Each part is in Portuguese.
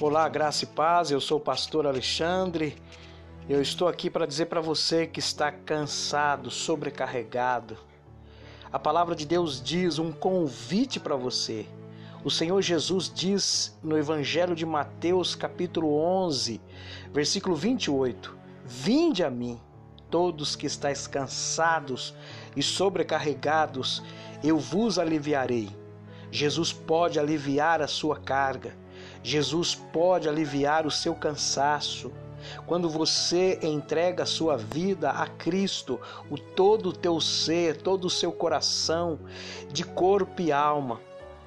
Olá, graça e paz. Eu sou o pastor Alexandre. Eu estou aqui para dizer para você que está cansado, sobrecarregado. A palavra de Deus diz um convite para você. O Senhor Jesus diz no Evangelho de Mateus, capítulo 11, versículo 28: Vinde a mim, todos que estáis cansados e sobrecarregados, eu vos aliviarei. Jesus pode aliviar a sua carga. Jesus pode aliviar o seu cansaço. Quando você entrega a sua vida a Cristo, o todo o teu ser, todo o seu coração, de corpo e alma,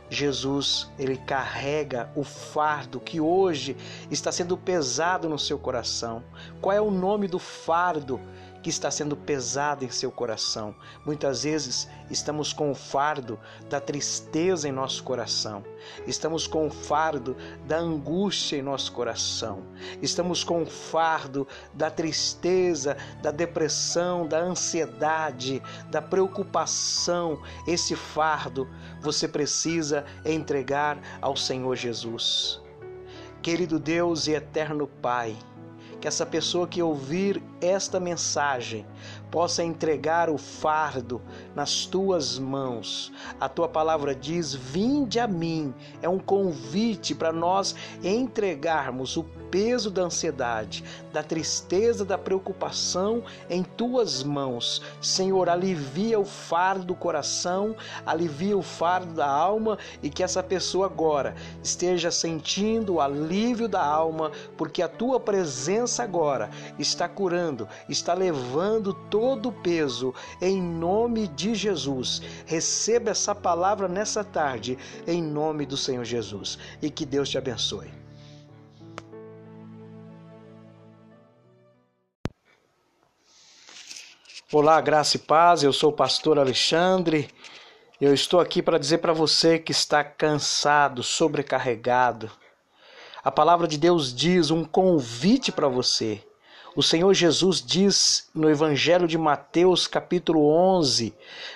Jesus, ele carrega o fardo que hoje está sendo pesado no seu coração. Qual é o nome do fardo? Que está sendo pesado em seu coração. Muitas vezes estamos com o fardo da tristeza em nosso coração, estamos com o fardo da angústia em nosso coração, estamos com o fardo da tristeza, da depressão, da ansiedade, da preocupação. Esse fardo você precisa entregar ao Senhor Jesus. Querido Deus e eterno Pai, que essa pessoa que ouvir esta mensagem possa entregar o fardo nas tuas mãos. A tua palavra diz: Vinde a mim. É um convite para nós entregarmos o peso da ansiedade, da tristeza, da preocupação em tuas mãos. Senhor, alivia o fardo do coração, alivia o fardo da alma e que essa pessoa agora esteja sentindo o alívio da alma, porque a tua presença agora está curando, está levando todo o peso em nome de Jesus. Receba essa palavra nessa tarde em nome do Senhor Jesus e que Deus te abençoe. Olá, graça e paz. Eu sou o pastor Alexandre. Eu estou aqui para dizer para você que está cansado, sobrecarregado. A palavra de Deus diz um convite para você. O Senhor Jesus diz no Evangelho de Mateus, capítulo 11,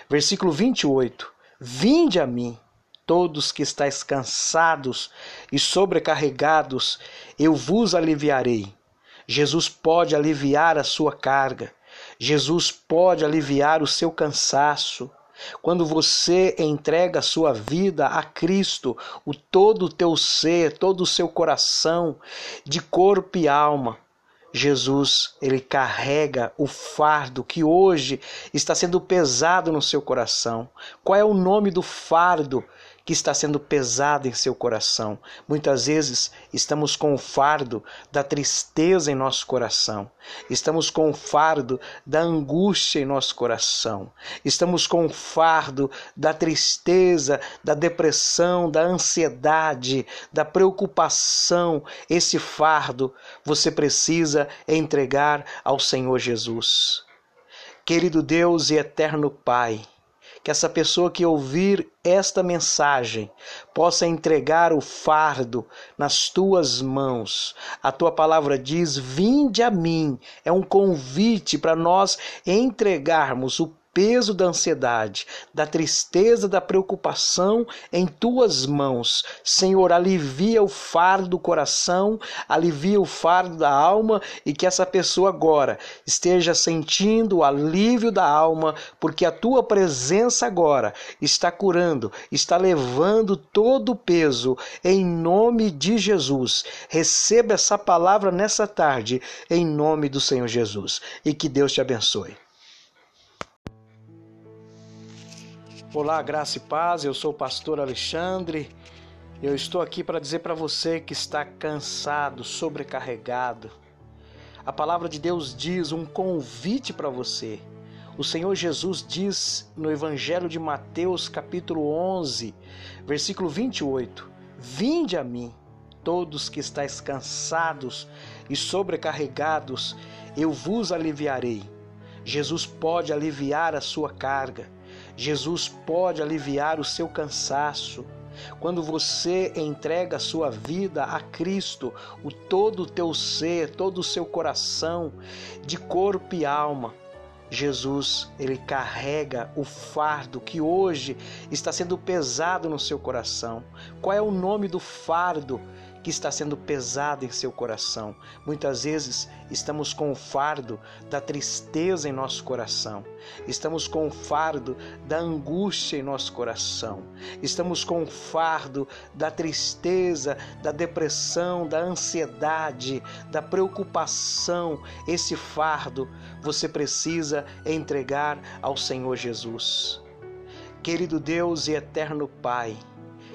versículo 28: Vinde a mim, todos que estáis cansados e sobrecarregados, eu vos aliviarei. Jesus pode aliviar a sua carga. Jesus pode aliviar o seu cansaço. Quando você entrega a sua vida a Cristo, o todo o teu ser, todo o seu coração, de corpo e alma, Jesus, ele carrega o fardo que hoje está sendo pesado no seu coração. Qual é o nome do fardo que está sendo pesado em seu coração. Muitas vezes estamos com o fardo da tristeza em nosso coração, estamos com o fardo da angústia em nosso coração, estamos com o fardo da tristeza, da depressão, da ansiedade, da preocupação. Esse fardo você precisa entregar ao Senhor Jesus. Querido Deus e eterno Pai, que essa pessoa que ouvir esta mensagem possa entregar o fardo nas tuas mãos. A tua palavra diz: Vinde a mim. É um convite para nós entregarmos o peso da ansiedade, da tristeza, da preocupação em tuas mãos. Senhor, alivia o fardo do coração, alivia o fardo da alma e que essa pessoa agora esteja sentindo o alívio da alma, porque a tua presença agora está curando, está levando todo o peso em nome de Jesus. Receba essa palavra nessa tarde em nome do Senhor Jesus e que Deus te abençoe. Olá, graça e paz. Eu sou o pastor Alexandre. Eu estou aqui para dizer para você que está cansado, sobrecarregado. A palavra de Deus diz um convite para você. O Senhor Jesus diz no Evangelho de Mateus, capítulo 11, versículo 28: Vinde a mim, todos que estáis cansados e sobrecarregados, eu vos aliviarei. Jesus pode aliviar a sua carga. Jesus pode aliviar o seu cansaço. Quando você entrega a sua vida a Cristo, o todo o teu ser, todo o seu coração, de corpo e alma, Jesus, ele carrega o fardo que hoje está sendo pesado no seu coração. Qual é o nome do fardo que está sendo pesado em seu coração. Muitas vezes estamos com o fardo da tristeza em nosso coração, estamos com o fardo da angústia em nosso coração, estamos com o fardo da tristeza, da depressão, da ansiedade, da preocupação. Esse fardo você precisa entregar ao Senhor Jesus. Querido Deus e eterno Pai,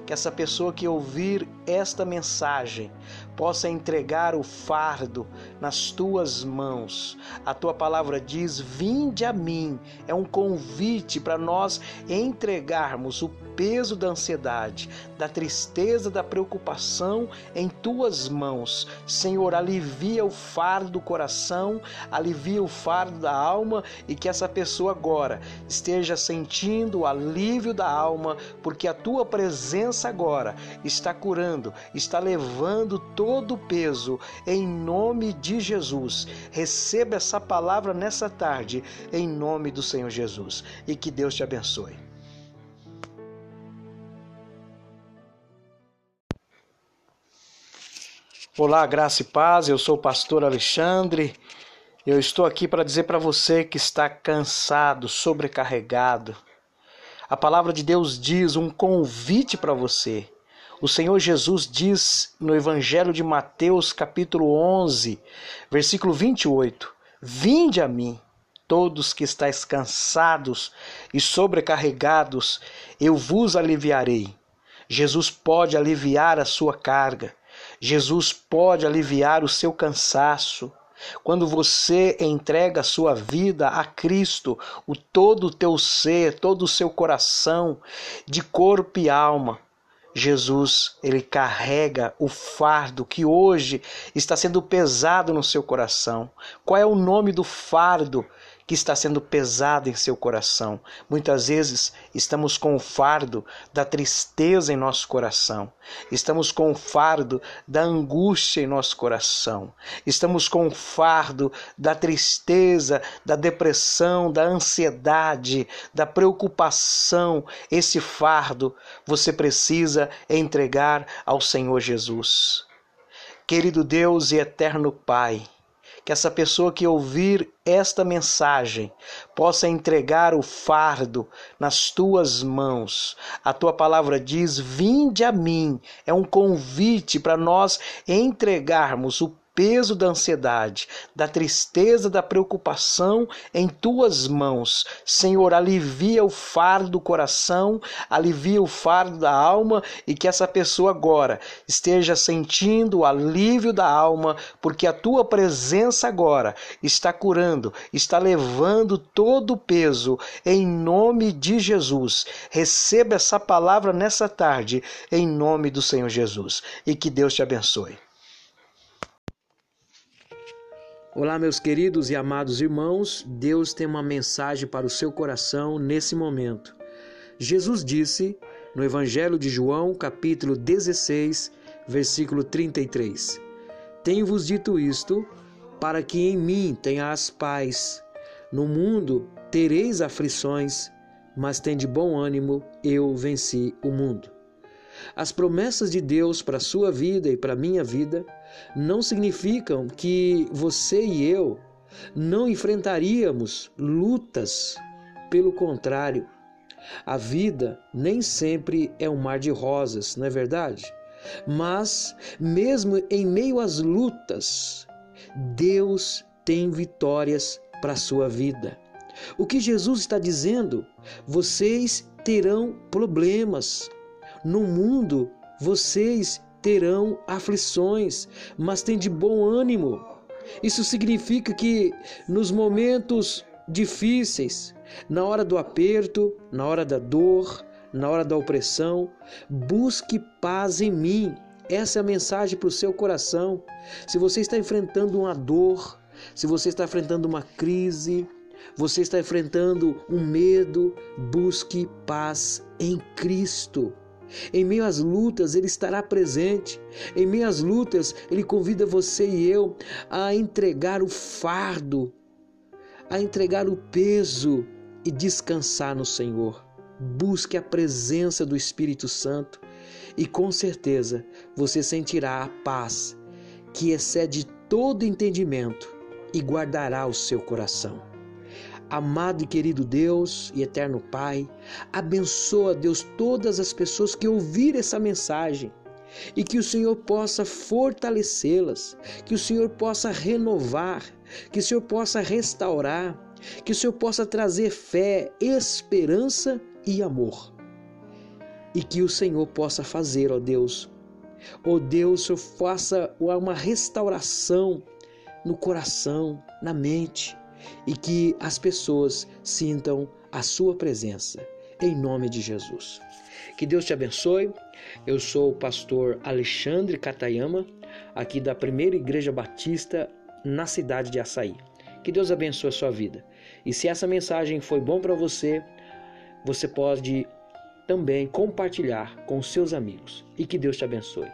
que essa pessoa que ouvir esta mensagem possa entregar o fardo nas tuas mãos. A tua palavra diz: Vinde a mim. É um convite para nós entregarmos o peso da ansiedade, da tristeza, da preocupação em tuas mãos. Senhor, alivia o fardo do coração, alivia o fardo da alma e que essa pessoa agora esteja sentindo o alívio da alma, porque a tua presença agora está curando, está levando todo o peso em nome de Jesus. Receba essa palavra nessa tarde em nome do Senhor Jesus e que Deus te abençoe. Olá, graça e paz. Eu sou o pastor Alexandre. Eu estou aqui para dizer para você que está cansado, sobrecarregado. A palavra de Deus diz um convite para você. O Senhor Jesus diz no Evangelho de Mateus, capítulo 11, versículo 28: Vinde a mim, todos que estáis cansados e sobrecarregados, eu vos aliviarei. Jesus pode aliviar a sua carga. Jesus pode aliviar o seu cansaço. Quando você entrega a sua vida a Cristo, o todo o teu ser, todo o seu coração, de corpo e alma, Jesus, ele carrega o fardo que hoje está sendo pesado no seu coração. Qual é o nome do fardo que está sendo pesado em seu coração. Muitas vezes estamos com o fardo da tristeza em nosso coração, estamos com o fardo da angústia em nosso coração, estamos com o fardo da tristeza, da depressão, da ansiedade, da preocupação. Esse fardo você precisa entregar ao Senhor Jesus. Querido Deus e eterno Pai, que essa pessoa que ouvir esta mensagem possa entregar o fardo nas tuas mãos. A tua palavra diz: Vinde a mim. É um convite para nós entregarmos o peso da ansiedade, da tristeza, da preocupação em tuas mãos. Senhor, alivia o fardo do coração, alivia o fardo da alma e que essa pessoa agora esteja sentindo o alívio da alma, porque a tua presença agora está curando, está levando todo o peso em nome de Jesus. Receba essa palavra nessa tarde em nome do Senhor Jesus e que Deus te abençoe. Olá, meus queridos e amados irmãos, Deus tem uma mensagem para o seu coração nesse momento. Jesus disse no Evangelho de João, capítulo 16, versículo 33: Tenho-vos dito isto para que em mim tenhas paz. No mundo tereis aflições, mas tende bom ânimo, eu venci o mundo. As promessas de Deus para a sua vida e para a minha vida não significam que você e eu não enfrentaríamos lutas. Pelo contrário, a vida nem sempre é um mar de rosas, não é verdade? Mas, mesmo em meio às lutas, Deus tem vitórias para a sua vida. O que Jesus está dizendo? Vocês terão problemas, no mundo vocês terão aflições, mas tem de bom ânimo. Isso significa que nos momentos difíceis, na hora do aperto, na hora da dor, na hora da opressão, busque paz em mim. Essa é a mensagem para o seu coração. Se você está enfrentando uma dor, se você está enfrentando uma crise, você está enfrentando um medo, busque paz em Cristo. Em meio às lutas, Ele estará presente. Em meio às lutas, Ele convida você e eu a entregar o fardo, a entregar o peso e descansar no Senhor. Busque a presença do Espírito Santo e com certeza você sentirá a paz que excede todo entendimento e guardará o seu coração. Amado e querido Deus e eterno Pai, abençoa, Deus, todas as pessoas que ouvirem essa mensagem e que o Senhor possa fortalecê-las, que o Senhor possa renovar, que o Senhor possa restaurar, que o Senhor possa trazer fé, esperança e amor. E que o Senhor possa fazer, ó Deus, ó Deus, o Senhor faça uma restauração no coração, na mente, e que as pessoas sintam a sua presença, em nome de Jesus. Que Deus te abençoe. Eu sou o pastor Alexandre Catayama, aqui da Primeira Igreja Batista na cidade de Açaí. Que Deus abençoe a sua vida. E se essa mensagem foi bom para você, você pode também compartilhar com seus amigos. E que Deus te abençoe.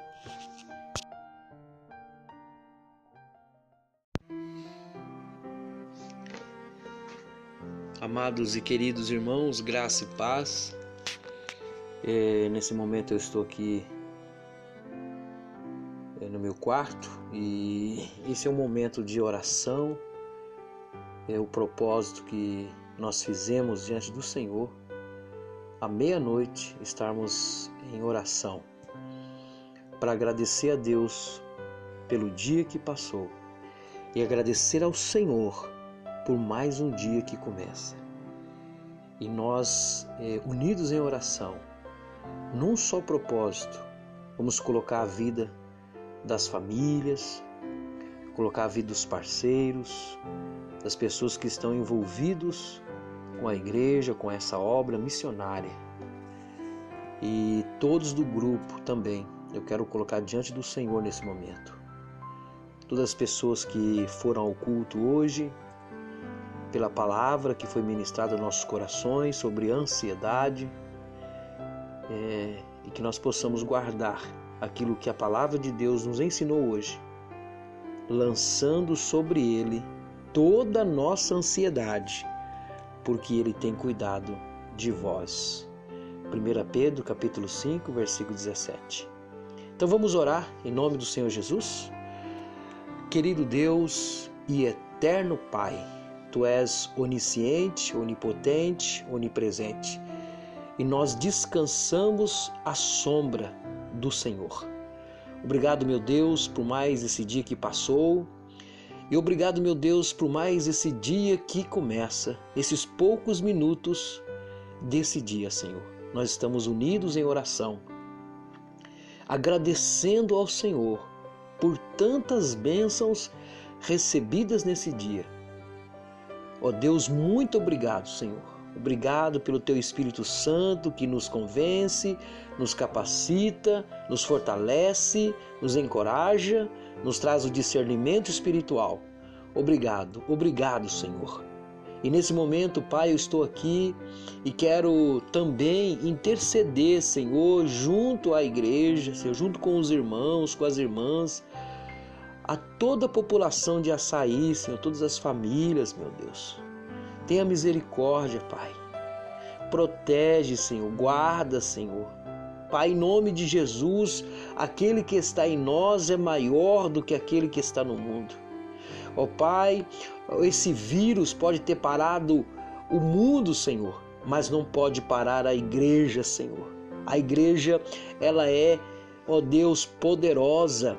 Amados e queridos irmãos, graça e paz. É, nesse momento eu estou aqui é, no meu quarto e esse é um momento de oração. É o propósito que nós fizemos diante do Senhor. À meia-noite estarmos em oração para agradecer a Deus pelo dia que passou e agradecer ao Senhor por mais um dia que começa. E nós, é, unidos em oração, num só propósito, vamos colocar a vida das famílias, colocar a vida dos parceiros, das pessoas que estão envolvidos com a igreja, com essa obra missionária. E todos do grupo também, eu quero colocar diante do Senhor nesse momento. Todas as pessoas que foram ao culto hoje, pela palavra que foi ministrada aos nossos corações sobre ansiedade é, e que nós possamos guardar aquilo que a palavra de Deus nos ensinou hoje, lançando sobre ele toda a nossa ansiedade, porque ele tem cuidado de vós. 1 Pedro capítulo 5, versículo 17. Então vamos orar em nome do Senhor Jesus. Querido Deus e eterno Pai, Tu és onisciente, onipotente, onipresente. E nós descansamos à sombra do Senhor. Obrigado, meu Deus, por mais esse dia que passou. E obrigado, meu Deus, por mais esse dia que começa, esses poucos minutos desse dia, Senhor. Nós estamos unidos em oração, agradecendo ao Senhor por tantas bênçãos recebidas nesse dia Ó oh Deus, muito obrigado, Senhor. Obrigado pelo Teu Espírito Santo que nos convence, nos capacita, nos fortalece, nos encoraja, nos traz o discernimento espiritual. Obrigado, obrigado, Senhor. E nesse momento, Pai, eu estou aqui e quero também interceder, Senhor, junto à igreja, Senhor, junto com os irmãos, com as irmãs, a toda a população de Açaí, Senhor, todas as famílias, meu Deus. Tenha misericórdia, Pai. Protege, Senhor, guarda, Senhor. Pai, em nome de Jesus, aquele que está em nós é maior do que aquele que está no mundo. Ó oh, Pai, esse vírus pode ter parado o mundo, Senhor, mas não pode parar a igreja, Senhor. A igreja, ela é, ó oh Deus, poderosa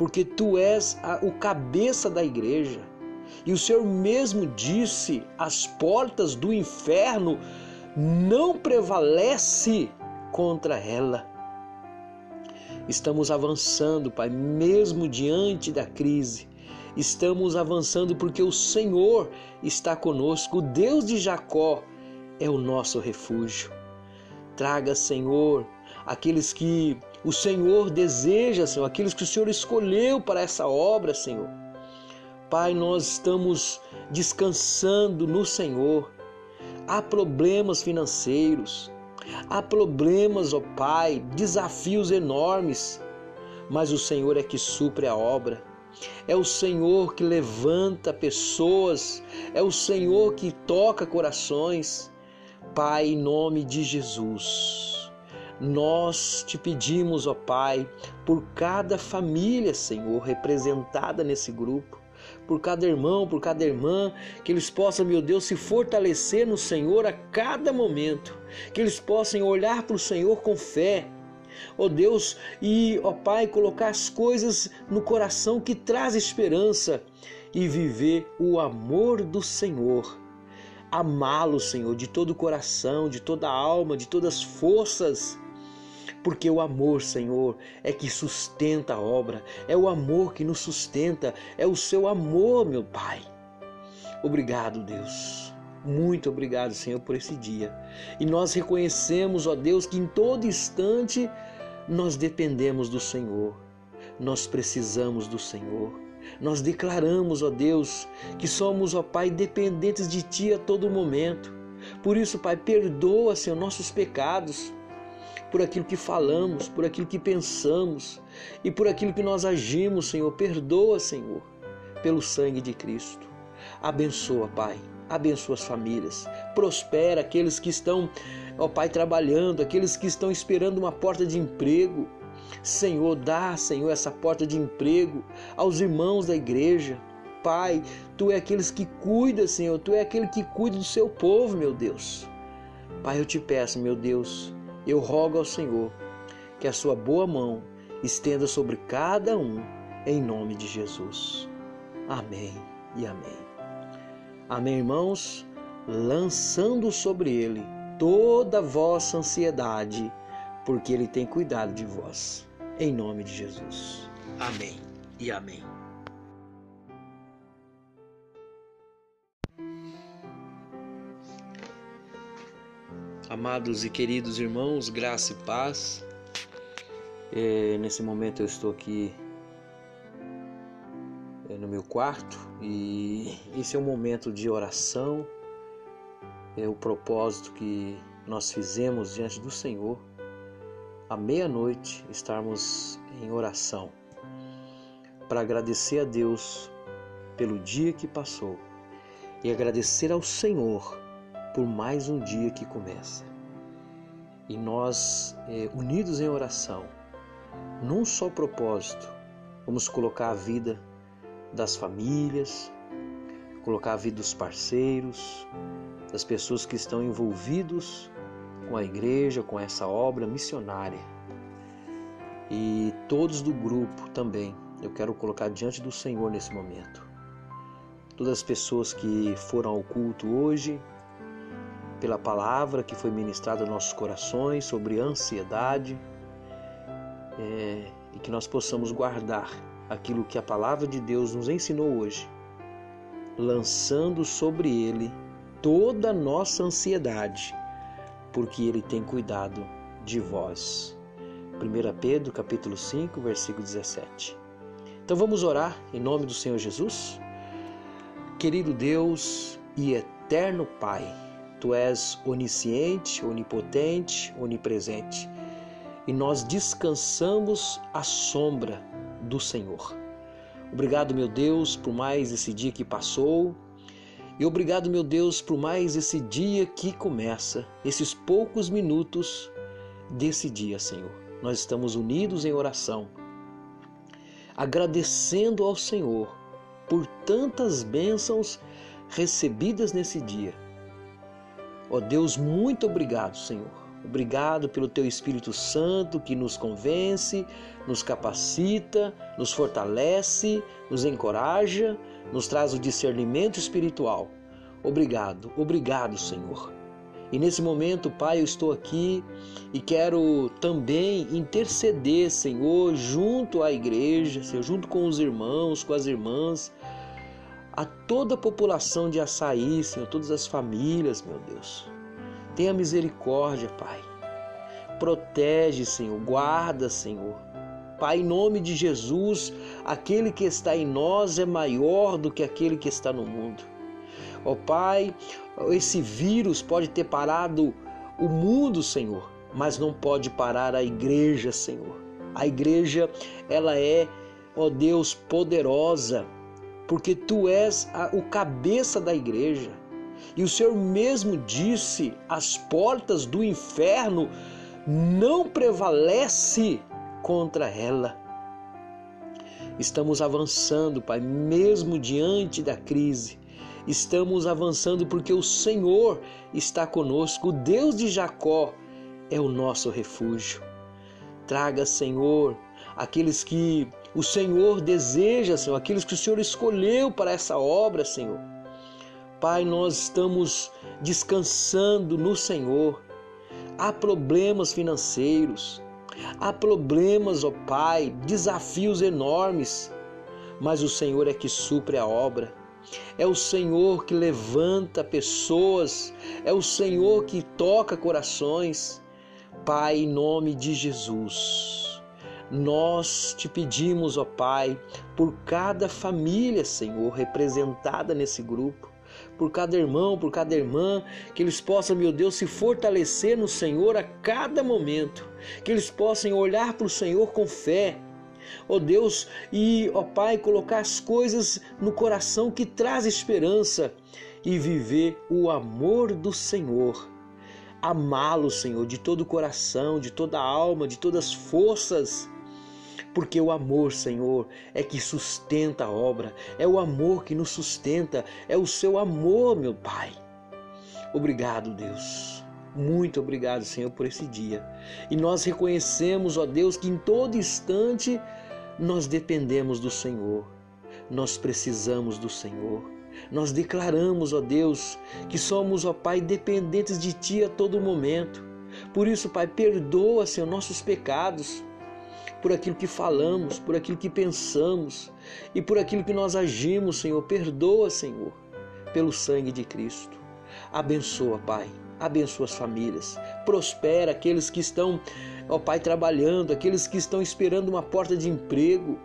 porque tu és a, o cabeça da igreja. E o Senhor mesmo disse: as portas do inferno não prevalece contra ela. Estamos avançando, Pai, mesmo diante da crise. Estamos avançando porque o Senhor está conosco. O Deus de Jacó é o nosso refúgio. Traga, Senhor, aqueles que o Senhor deseja, Senhor, aqueles que o Senhor escolheu para essa obra, Senhor. Pai, nós estamos descansando no Senhor. Há problemas financeiros, há problemas, ó Pai, desafios enormes, mas o Senhor é que supre a obra. É o Senhor que levanta pessoas, é o Senhor que toca corações. Pai, em nome de Jesus Nós te pedimos, ó Pai, por cada família, Senhor, representada nesse grupo, por cada irmão, por cada irmã, que eles possam, meu Deus, se fortalecer no Senhor a cada momento, que eles possam olhar para o Senhor com fé, ó Deus, e, ó Pai, colocar as coisas no coração que traz esperança e viver o amor do Senhor. Amá-lo, Senhor, de todo o coração, de toda a alma, de todas as forças porque o amor, Senhor, é que sustenta a obra, é o amor que nos sustenta, é o seu amor, meu Pai. Obrigado, Deus. Muito obrigado, Senhor, por esse dia. E nós reconhecemos, ó Deus, que em todo instante nós dependemos do Senhor. Nós precisamos do Senhor. Nós declaramos, ó Deus, que somos, ó Pai, dependentes de Ti a todo momento. Por isso, Pai, perdoa, Senhor, nossos pecados por aquilo que falamos, por aquilo que pensamos e por aquilo que nós agimos, Senhor. Perdoa, Senhor, pelo sangue de Cristo. Abençoa, Pai. Abençoa as famílias. Prospera aqueles que estão, ó Pai, trabalhando, aqueles que estão esperando uma porta de emprego. Senhor, dá, Senhor, essa porta de emprego aos irmãos da igreja. Pai, tu é aqueles que cuida, Senhor, tu é aquele que cuida do seu povo, meu Deus. Pai, eu te peço, meu Deus, eu rogo ao Senhor que a sua boa mão estenda sobre cada um, em nome de Jesus. Amém e amém. Amém, irmãos? Lançando sobre ele toda vossa ansiedade, porque ele tem cuidado de vós. Em nome de Jesus. Amém e amém. Amados e queridos irmãos, graça e paz. É, nesse momento eu estou aqui é, no meu quarto e esse é um momento de oração. É o propósito que nós fizemos diante do Senhor. À meia-noite estarmos em oração para agradecer a Deus pelo dia que passou e agradecer ao Senhor por mais um dia que começa. E nós, é, unidos em oração, num só propósito, vamos colocar a vida das famílias, colocar a vida dos parceiros, das pessoas que estão envolvidos com a igreja, com essa obra missionária. E todos do grupo também, eu quero colocar diante do Senhor nesse momento. Todas as pessoas que foram ao culto hoje, pela palavra que foi ministrada aos nossos corações sobre ansiedade é, e que nós possamos guardar aquilo que a palavra de Deus nos ensinou hoje, lançando sobre ele toda a nossa ansiedade, porque ele tem cuidado de vós. 1 Pedro capítulo 5, versículo 17. Então vamos orar em nome do Senhor Jesus? Querido Deus e eterno Pai, Tu és onisciente, onipotente, onipresente. E nós descansamos à sombra do Senhor. Obrigado, meu Deus, por mais esse dia que passou. E obrigado, meu Deus, por mais esse dia que começa, esses poucos minutos desse dia, Senhor. Nós estamos unidos em oração, agradecendo ao Senhor por tantas bênçãos recebidas nesse dia Ó oh Deus, muito obrigado, Senhor. Obrigado pelo Teu Espírito Santo que nos convence, nos capacita, nos fortalece, nos encoraja, nos traz o discernimento espiritual. Obrigado, obrigado, Senhor. E nesse momento, Pai, eu estou aqui e quero também interceder, Senhor, junto à igreja, Senhor, junto com os irmãos, com as irmãs, a toda a população de Açaí, Senhor, todas as famílias, meu Deus. Tenha misericórdia, Pai. Protege, Senhor, guarda, Senhor. Pai, em nome de Jesus, aquele que está em nós é maior do que aquele que está no mundo. Ó oh, Pai, esse vírus pode ter parado o mundo, Senhor, mas não pode parar a igreja, Senhor. A igreja, ela é, ó oh Deus, poderosa porque tu és a, o cabeça da igreja. E o Senhor mesmo disse: as portas do inferno não prevalece contra ela. Estamos avançando, Pai, mesmo diante da crise. Estamos avançando porque o Senhor está conosco. O Deus de Jacó é o nosso refúgio. Traga, Senhor, aqueles que o Senhor deseja, Senhor, aqueles que o Senhor escolheu para essa obra, Senhor. Pai, nós estamos descansando no Senhor. Há problemas financeiros, há problemas, ó Pai, desafios enormes, mas o Senhor é que supre a obra. É o Senhor que levanta pessoas, é o Senhor que toca corações. Pai, em nome de Jesus, nós te pedimos, ó Pai, por cada família, Senhor, representada nesse grupo, por cada irmão, por cada irmã, que eles possam, meu Deus, se fortalecer no Senhor a cada momento, que eles possam olhar para o Senhor com fé, ó Deus, e, ó Pai, colocar as coisas no coração que traz esperança e viver o amor do Senhor. Amá-lo, Senhor, de todo o coração, de toda a alma, de todas as forças porque o amor, Senhor, é que sustenta a obra, é o amor que nos sustenta, é o seu amor, meu Pai. Obrigado, Deus. Muito obrigado, Senhor, por esse dia. E nós reconhecemos, ó Deus, que em todo instante nós dependemos do Senhor. Nós precisamos do Senhor. Nós declaramos, ó Deus, que somos, ó Pai, dependentes de Ti a todo momento. Por isso, Pai, perdoa, Senhor, nossos pecados por aquilo que falamos, por aquilo que pensamos e por aquilo que nós agimos, Senhor. Perdoa, Senhor, pelo sangue de Cristo. Abençoa, Pai. Abençoa as famílias. Prospera aqueles que estão, ó Pai, trabalhando, aqueles que estão esperando uma porta de emprego.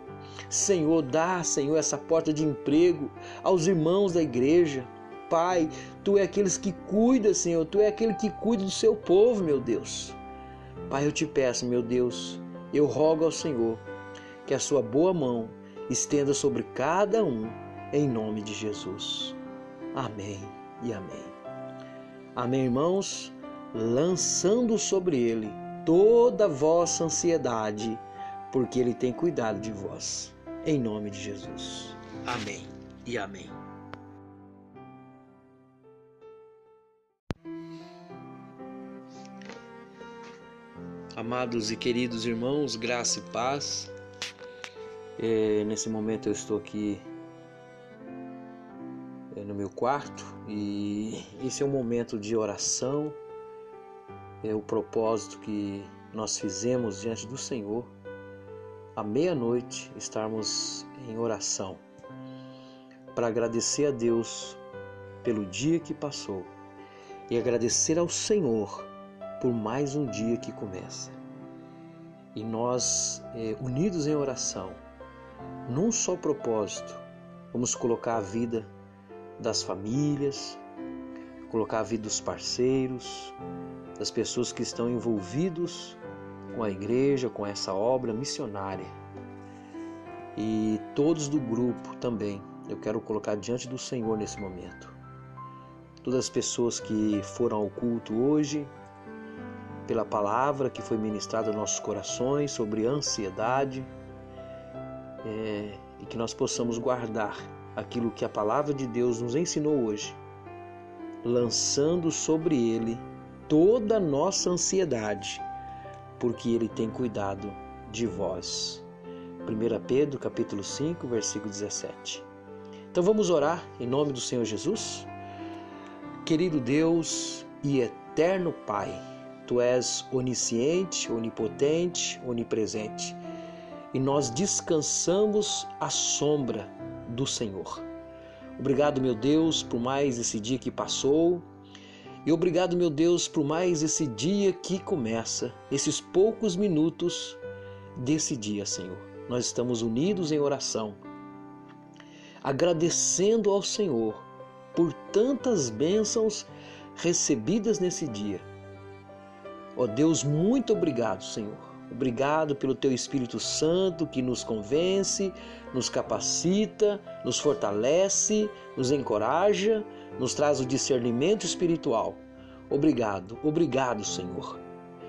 Senhor, dá, Senhor, essa porta de emprego aos irmãos da igreja. Pai, tu é aqueles que cuida, Senhor, tu é aquele que cuida do seu povo, meu Deus. Pai, eu te peço, meu Deus, eu rogo ao Senhor que a sua boa mão estenda sobre cada um, em nome de Jesus. Amém e amém. Amém, irmãos? Lançando sobre ele toda vossa ansiedade, porque ele tem cuidado de vós. Em nome de Jesus. Amém e amém. Amados e queridos irmãos, graça e paz. É, nesse momento eu estou aqui é, no meu quarto e esse é um momento de oração. É o propósito que nós fizemos diante do Senhor. À meia-noite estarmos em oração para agradecer a Deus pelo dia que passou e agradecer ao Senhor por mais um dia que começa. E nós, é, unidos em oração, num só propósito, vamos colocar a vida das famílias, colocar a vida dos parceiros, das pessoas que estão envolvidos com a igreja, com essa obra missionária. E todos do grupo também, eu quero colocar diante do Senhor nesse momento. Todas as pessoas que foram ao culto hoje, pela palavra que foi ministrada aos nossos corações sobre ansiedade é, e que nós possamos guardar aquilo que a palavra de Deus nos ensinou hoje, lançando sobre ele toda a nossa ansiedade, porque ele tem cuidado de vós. 1 Pedro capítulo 5, versículo 17. Então vamos orar em nome do Senhor Jesus? Querido Deus e eterno Pai, Tu és onisciente, onipotente, onipresente. E nós descansamos à sombra do Senhor. Obrigado, meu Deus, por mais esse dia que passou. E obrigado, meu Deus, por mais esse dia que começa, esses poucos minutos desse dia, Senhor. Nós estamos unidos em oração, agradecendo ao Senhor por tantas bênçãos recebidas nesse dia Ó oh Deus, muito obrigado, Senhor. Obrigado pelo teu Espírito Santo que nos convence, nos capacita, nos fortalece, nos encoraja, nos traz o discernimento espiritual. Obrigado, obrigado, Senhor.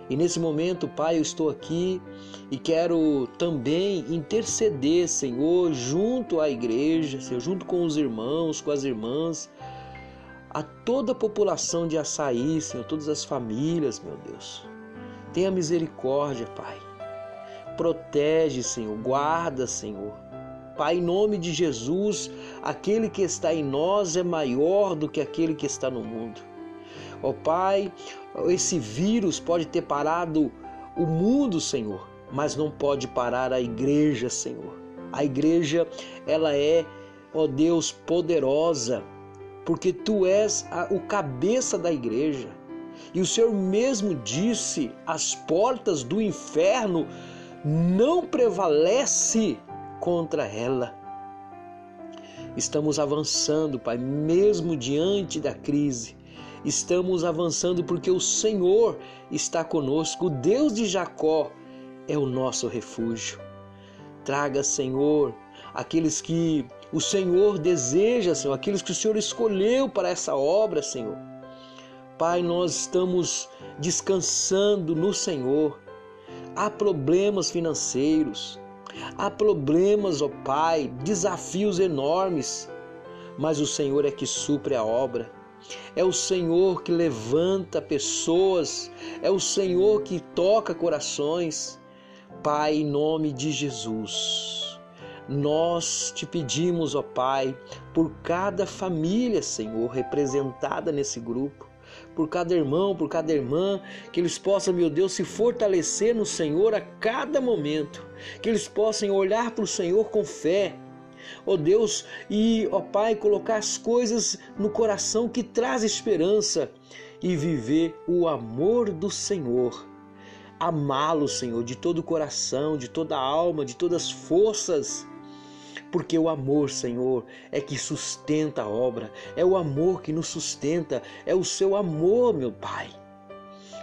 E nesse momento, Pai, eu estou aqui e quero também interceder, Senhor, junto à igreja, Senhor, junto com os irmãos, com as irmãs, a toda a população de Açaí, Senhor, todas as famílias, meu Deus. Tenha misericórdia, Pai. Protege, Senhor, guarda, Senhor. Pai, em nome de Jesus, aquele que está em nós é maior do que aquele que está no mundo. Ó Pai, esse vírus pode ter parado o mundo, Senhor, mas não pode parar a igreja, Senhor. A igreja, ela é, ó Deus, poderosa, porque tu és a, o cabeça da igreja. E o Senhor mesmo disse: as portas do inferno não prevalece contra ela. Estamos avançando, Pai, mesmo diante da crise. Estamos avançando porque o Senhor está conosco, o Deus de Jacó é o nosso refúgio. Traga, Senhor, aqueles que o Senhor deseja, Senhor, aqueles que o Senhor escolheu para essa obra, Senhor. Pai, nós estamos descansando no Senhor. Há problemas financeiros, há problemas, ó Pai, desafios enormes, mas o Senhor é que supre a obra. É o Senhor que levanta pessoas, é o Senhor que toca corações. Pai, em nome de Jesus, nós te pedimos, ó Pai, por cada família, Senhor, representada nesse grupo, por cada irmão, por cada irmã, que eles possam, meu Deus, se fortalecer no Senhor a cada momento, que eles possam olhar para o Senhor com fé ó oh Deus, e ó oh Pai, colocar as coisas no coração que traz esperança e viver o amor do Senhor. Amá-lo, Senhor, de todo o coração, de toda a alma, de todas as forças. Porque o amor, Senhor, é que sustenta a obra, é o amor que nos sustenta, é o seu amor, meu Pai.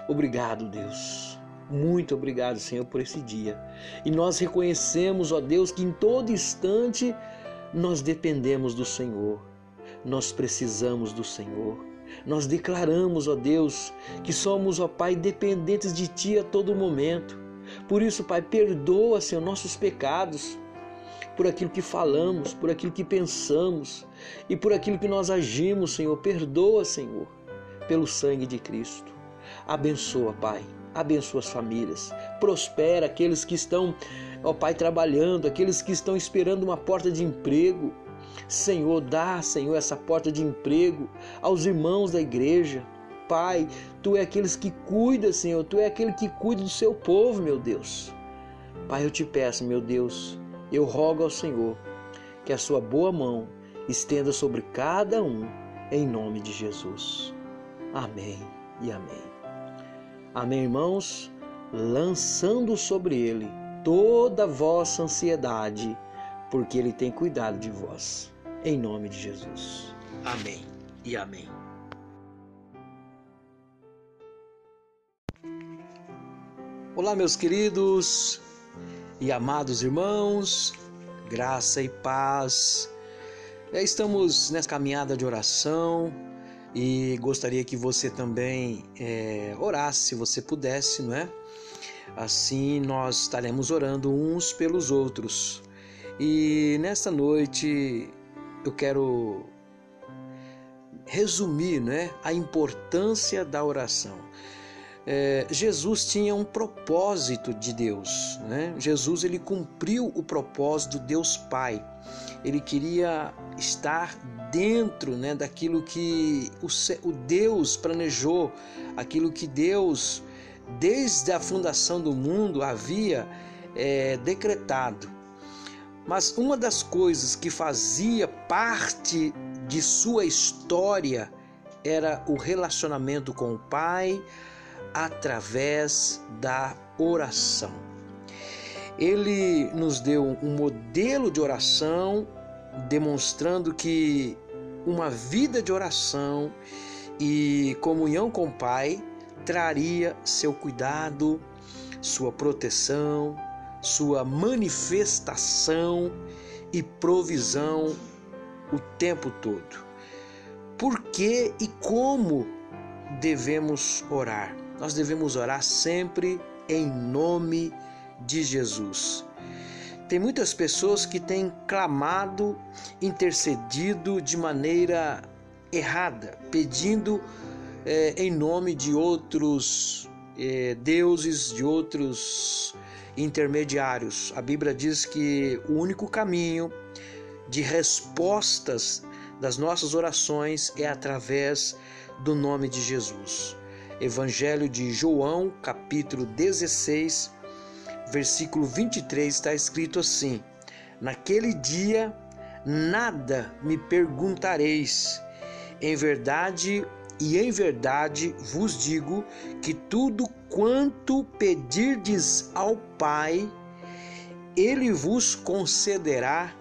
Obrigado, Deus. Muito obrigado, Senhor, por esse dia. E nós reconhecemos, ó Deus, que em todo instante nós dependemos do Senhor. Nós precisamos do Senhor. Nós declaramos, ó Deus, que somos, ó Pai, dependentes de Ti a todo momento. Por isso, Pai, perdoa, Senhor, nossos pecados, por aquilo que falamos, por aquilo que pensamos e por aquilo que nós agimos, Senhor. Perdoa, Senhor, pelo sangue de Cristo. Abençoa, Pai abençoa as famílias, prospera aqueles que estão, ó Pai, trabalhando, aqueles que estão esperando uma porta de emprego. Senhor, dá, Senhor, essa porta de emprego aos irmãos da igreja. Pai, tu é aqueles que cuida, Senhor, tu é aquele que cuida do seu povo, meu Deus. Pai, eu te peço, meu Deus, eu rogo ao Senhor que a sua boa mão estenda sobre cada um, em nome de Jesus. Amém e amém. Amém, irmãos? Lançando sobre ele toda vossa ansiedade, porque ele tem cuidado de vós. Em nome de Jesus. Amém e amém. Olá, meus queridos e amados irmãos, graça e paz. Estamos nessa caminhada de oração e gostaria que você também é, orasse, se você pudesse, não é? Assim nós estaremos orando uns pelos outros. E nesta noite eu quero resumir né, a importância da oração. É, Jesus tinha um propósito de Deus. Né? Jesus ele cumpriu o propósito de Deus Pai. Ele queria estar dentro né, daquilo que o, o Deus planejou, aquilo que Deus, desde a fundação do mundo, havia é, decretado. Mas uma das coisas que fazia parte de sua história era o relacionamento com o Pai através da oração. Ele nos deu um modelo de oração demonstrando que uma vida de oração e comunhão com o Pai traria seu cuidado, sua proteção, sua manifestação e provisão o tempo todo. Por que e como devemos orar? Nós devemos orar sempre em nome de Jesus. Tem muitas pessoas que têm clamado, intercedido de maneira errada, pedindo é, em nome de outros é, deuses, de outros intermediários. A Bíblia diz que o único caminho de respostas das nossas orações é através do nome de Jesus. Evangelho de João, capítulo 16, versículo 23, está escrito assim: Naquele dia nada me perguntareis. Em verdade e em verdade vos digo que tudo quanto pedirdes ao Pai, ele vos concederá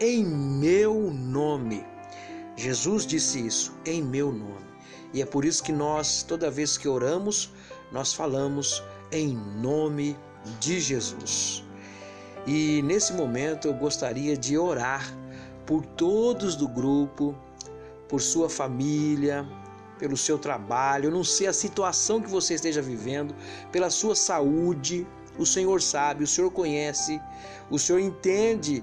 em meu nome. Jesus disse isso, em meu nome. E é por isso que nós, toda vez que oramos, nós falamos em nome de Jesus. E nesse momento eu gostaria de orar por todos do grupo, por sua família, pelo seu trabalho, eu não sei a situação que você esteja vivendo, pela sua saúde. O Senhor sabe, o Senhor conhece, o Senhor entende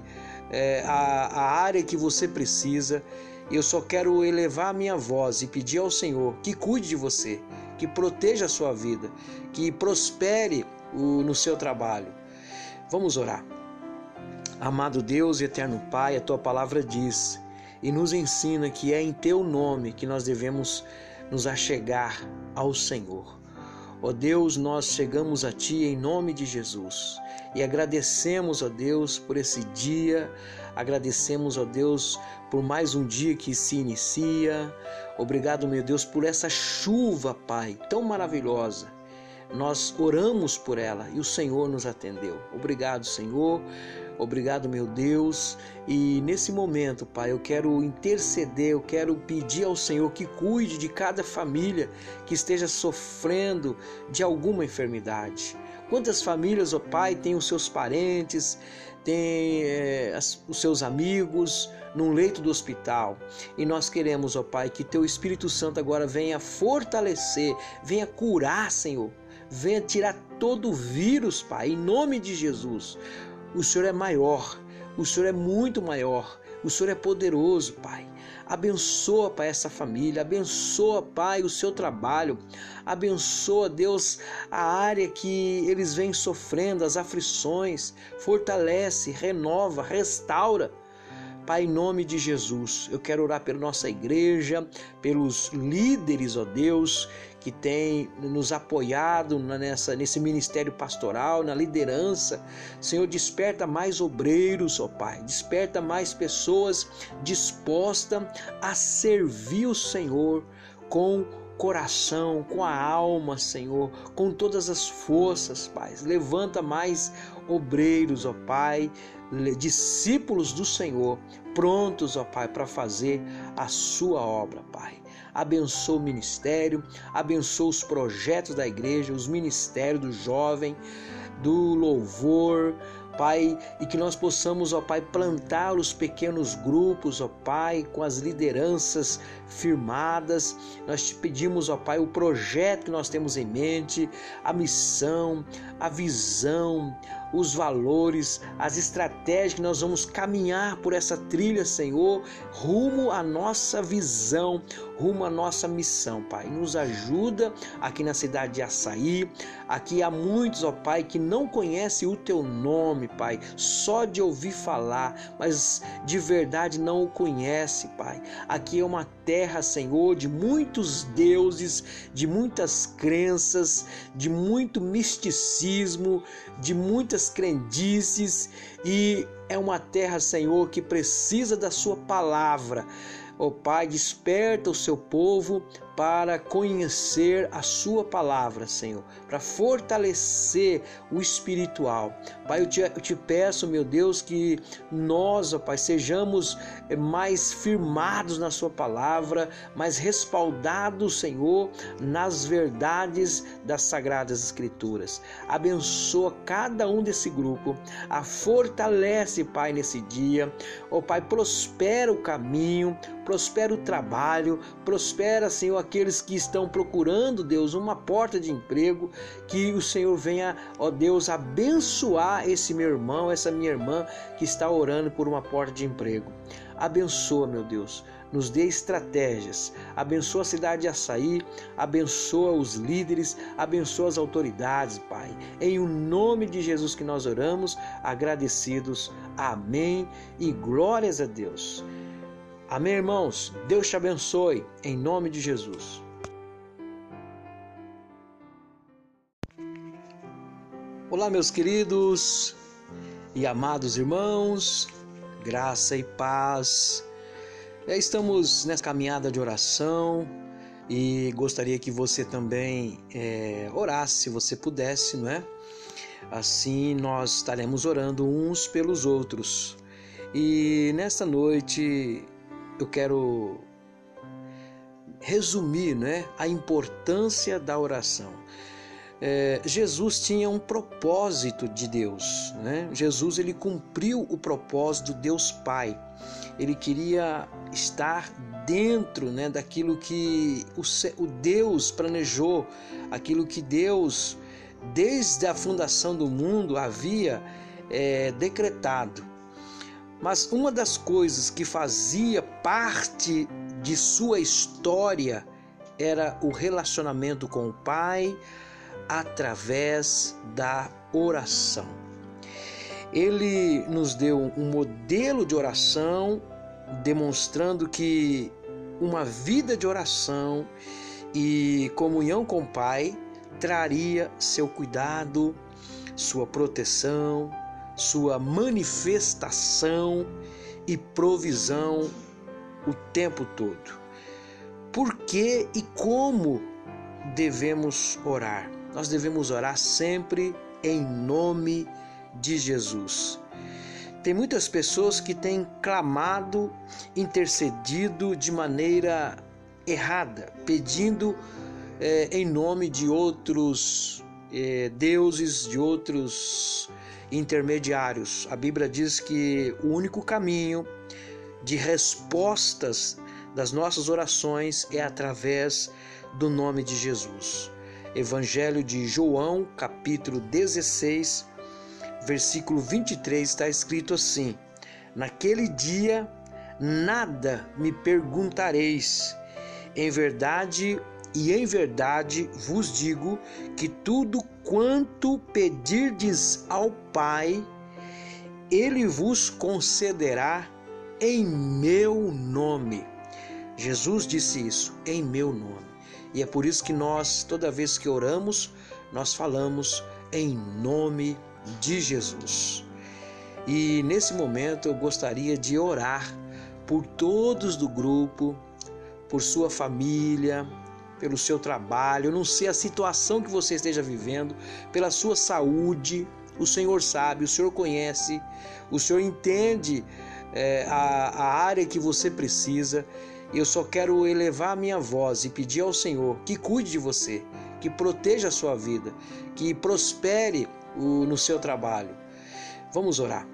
é, a, a área que você precisa. Eu só quero elevar a minha voz e pedir ao Senhor que cuide de você, que proteja a sua vida, que prospere o, no seu trabalho. Vamos orar. Amado Deus e eterno Pai, a tua palavra diz e nos ensina que é em teu nome que nós devemos nos achegar ao Senhor. Ó Deus, nós chegamos a Ti em nome de Jesus e agradecemos, ó Deus, por esse dia, agradecemos, ó Deus, por mais um dia que se inicia. Obrigado, meu Deus, por essa chuva, Pai, tão maravilhosa. Nós oramos por ela e o Senhor nos atendeu. Obrigado, Senhor. Obrigado, meu Deus. E nesse momento, Pai, eu quero interceder, eu quero pedir ao Senhor que cuide de cada família que esteja sofrendo de alguma enfermidade. Quantas famílias, ó Pai, têm os seus parentes, têm é, os seus amigos num leito do hospital. E nós queremos, ó Pai, que Teu Espírito Santo agora venha fortalecer, venha curar, Senhor. Venha tirar todo o vírus, Pai, em nome de Jesus. O Senhor é maior, o Senhor é muito maior, o Senhor é poderoso, Pai. Abençoa, Pai, essa família, abençoa, Pai, o seu trabalho, abençoa, Deus, a área que eles vêm sofrendo, as aflições, fortalece, renova, restaura. Pai, em nome de Jesus, eu quero orar pela nossa igreja, pelos líderes, ó Deus, que tem nos apoiado nessa, nesse ministério pastoral, na liderança. Senhor, desperta mais obreiros, ó Pai, desperta mais pessoas dispostas a servir o Senhor com coração, com a alma, Senhor, com todas as forças, Pai. Levanta mais obreiros, ó Pai, discípulos do Senhor, prontos, ó Pai, para fazer a sua obra, Pai abençoa o ministério, abençoa os projetos da igreja, os ministérios do jovem, do louvor, Pai, e que nós possamos, ó Pai, plantar os pequenos grupos, ó Pai, com as lideranças firmadas. Nós te pedimos, ó Pai, o projeto que nós temos em mente, a missão, a visão, os valores, as estratégias que nós vamos caminhar por essa trilha, Senhor, rumo à nossa visão, rumo à nossa missão, Pai. Nos ajuda aqui na cidade de Açaí. Aqui há muitos, ó Pai, que não conhecem o teu nome, Pai, só de ouvir falar, mas de verdade não o conhece, Pai. Aqui é uma terra, Senhor, de muitos deuses, de muitas crenças, de muito misticismo, de muitas crendices e é uma terra, Senhor, que precisa da Sua palavra. Ó oh, Pai, desperta o seu povo para conhecer a Sua palavra, Senhor, para fortalecer o espiritual. Pai, eu te, eu te peço, meu Deus, que nós, ó Pai, sejamos mais firmados na Sua palavra, mais respaldados, Senhor, nas verdades das Sagradas Escrituras. Abençoa cada um desse grupo, a fortalece, Pai, nesse dia. Ó Pai, prospera o caminho, prospera o trabalho, prospera, Senhor, aqueles que estão procurando, Deus, uma porta de emprego, que o Senhor venha, ó Deus, abençoar esse meu irmão, essa minha irmã que está orando por uma porta de emprego. Abençoa, meu Deus nos dê estratégias. Abençoa a cidade de Açaí, abençoa os líderes, abençoa as autoridades, Pai. Em o nome de Jesus que nós oramos, agradecidos. Amém e glórias a Deus. Amém, irmãos. Deus te abençoe em nome de Jesus. Olá, meus queridos e amados irmãos, graça e paz estamos nessa caminhada de oração e gostaria que você também é, orasse, se você pudesse, não é? Assim nós estaremos orando uns pelos outros. E nesta noite eu quero resumir né, a importância da oração. É, Jesus tinha um propósito de Deus. Né? Jesus ele cumpriu o propósito do Deus Pai. Ele queria estar dentro né, daquilo que o, o Deus planejou, aquilo que Deus, desde a fundação do mundo, havia é, decretado. Mas uma das coisas que fazia parte de sua história era o relacionamento com o Pai, através da oração. Ele nos deu um modelo de oração, demonstrando que uma vida de oração e comunhão com o Pai traria seu cuidado, sua proteção, sua manifestação e provisão o tempo todo. Por que e como devemos orar? nós devemos orar sempre em nome de Jesus. Tem muitas pessoas que têm clamado, intercedido de maneira errada, pedindo é, em nome de outros é, deuses, de outros intermediários. A Bíblia diz que o único caminho de respostas das nossas orações é através do nome de Jesus. Evangelho de João, capítulo 16, versículo 23, está escrito assim: Naquele dia nada me perguntareis. Em verdade e em verdade vos digo que tudo quanto pedirdes ao Pai, ele vos concederá em meu nome. Jesus disse isso, em meu nome. E é por isso que nós, toda vez que oramos, nós falamos em nome de Jesus. E nesse momento eu gostaria de orar por todos do grupo, por sua família, pelo seu trabalho, eu não sei a situação que você esteja vivendo, pela sua saúde. O Senhor sabe, o Senhor conhece, o Senhor entende é, a, a área que você precisa eu só quero elevar a minha voz e pedir ao Senhor que cuide de você, que proteja a sua vida, que prospere o, no seu trabalho. Vamos orar.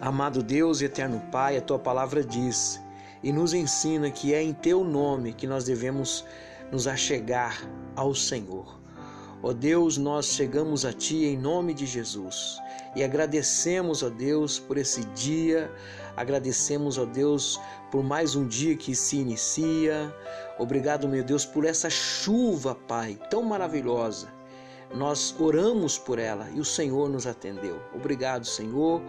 Amado Deus e eterno Pai, a tua palavra diz e nos ensina que é em teu nome que nós devemos nos achegar ao Senhor. Ó Deus, nós chegamos a Ti em nome de Jesus e agradecemos, ó Deus, por esse dia, agradecemos, ó Deus, por mais um dia que se inicia. Obrigado, meu Deus, por essa chuva, Pai, tão maravilhosa. Nós oramos por ela e o Senhor nos atendeu. Obrigado, Senhor.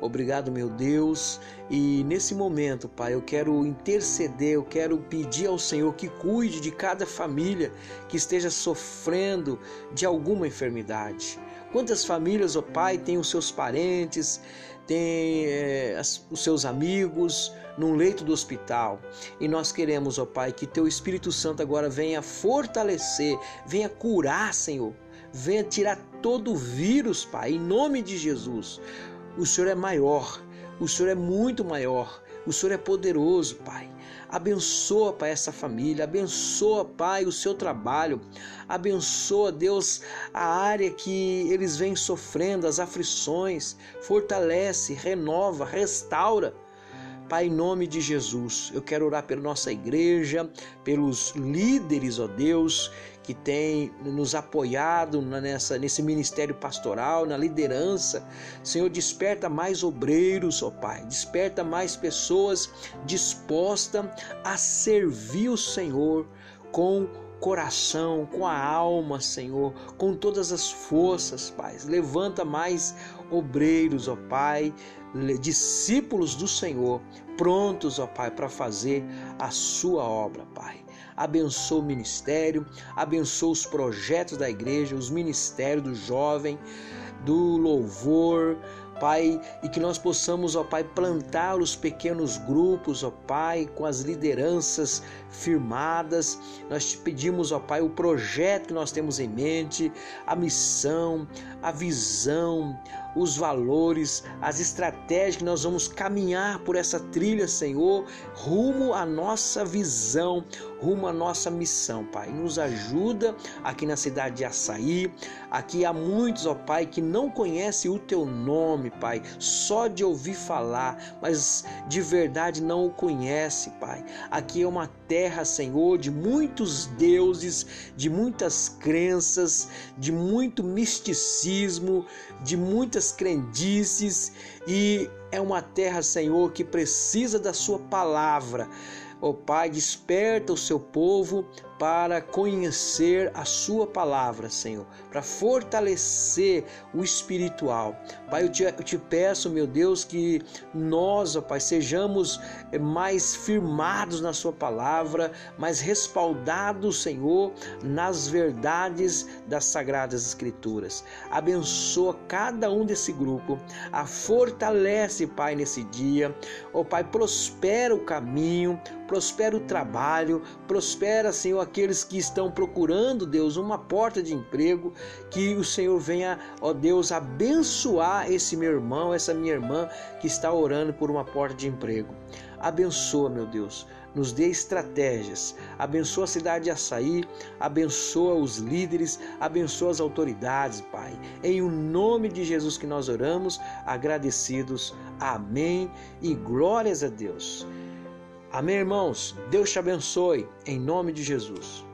Obrigado, meu Deus. E nesse momento, Pai, eu quero interceder, eu quero pedir ao Senhor que cuide de cada família que esteja sofrendo de alguma enfermidade. Quantas famílias, ó Pai, têm os seus parentes, têm é, os seus amigos, num leito do hospital. E nós queremos, ó Pai, que Teu Espírito Santo agora venha fortalecer, venha curar, Senhor. Venha tirar todo o vírus, Pai, em nome de Jesus. O Senhor é maior, o Senhor é muito maior, o Senhor é poderoso, Pai. Abençoa, Pai, essa família, abençoa, Pai, o seu trabalho, abençoa, Deus, a área que eles vêm sofrendo, as aflições, fortalece, renova, restaura. Pai, em nome de Jesus, eu quero orar pela nossa igreja, pelos líderes, ó Deus, que tem nos apoiado nessa, nesse ministério pastoral, na liderança. Senhor, desperta mais obreiros, ó Pai, desperta mais pessoas dispostas a servir o Senhor com coração, com a alma, Senhor, com todas as forças, Pai. Levanta mais obreiros, ó Pai, discípulos do Senhor, prontos, ó Pai, para fazer a sua obra, Pai. Abençoa o ministério, abençoa os projetos da igreja, os ministérios do jovem, do louvor, Pai, e que nós possamos, ó Pai, plantar os pequenos grupos, ó Pai, com as lideranças firmadas. Nós te pedimos, ó Pai, o projeto que nós temos em mente, a missão, a visão, os valores, as estratégias que nós vamos caminhar por essa trilha, Senhor, rumo à nossa visão, rumo à nossa missão, Pai. Nos ajuda aqui na cidade de Açaí. Aqui há muitos, ó Pai, que não conhecem o teu nome, Pai, só de ouvir falar, mas de verdade não o conhece, Pai. Aqui é uma terra, Senhor, de muitos deuses, de muitas crenças, de muito misticismo, de muitas crendices e é uma terra, Senhor, que precisa da Sua palavra. Ó oh, Pai, desperta o seu povo para conhecer a Sua palavra, Senhor, para fortalecer o espiritual. Pai, eu te, eu te peço, meu Deus, que nós, ó Pai, sejamos mais firmados na Sua palavra, mais respaldados, Senhor, nas verdades das Sagradas Escrituras. Abençoa cada um desse grupo, a fortalece, Pai, nesse dia. Ó Pai, prospera o caminho, prospera o trabalho, prospera, Senhor, aqueles que estão procurando, Deus, uma porta de emprego, que o Senhor venha, ó Deus, abençoar esse meu irmão, essa minha irmã que está orando por uma porta de emprego. Abençoa, meu Deus, nos dê estratégias. Abençoa a cidade de Açaí, abençoa os líderes, abençoa as autoridades, Pai. Em o nome de Jesus que nós oramos, agradecidos. Amém e glórias a Deus. Amém, irmãos? Deus te abençoe, em nome de Jesus.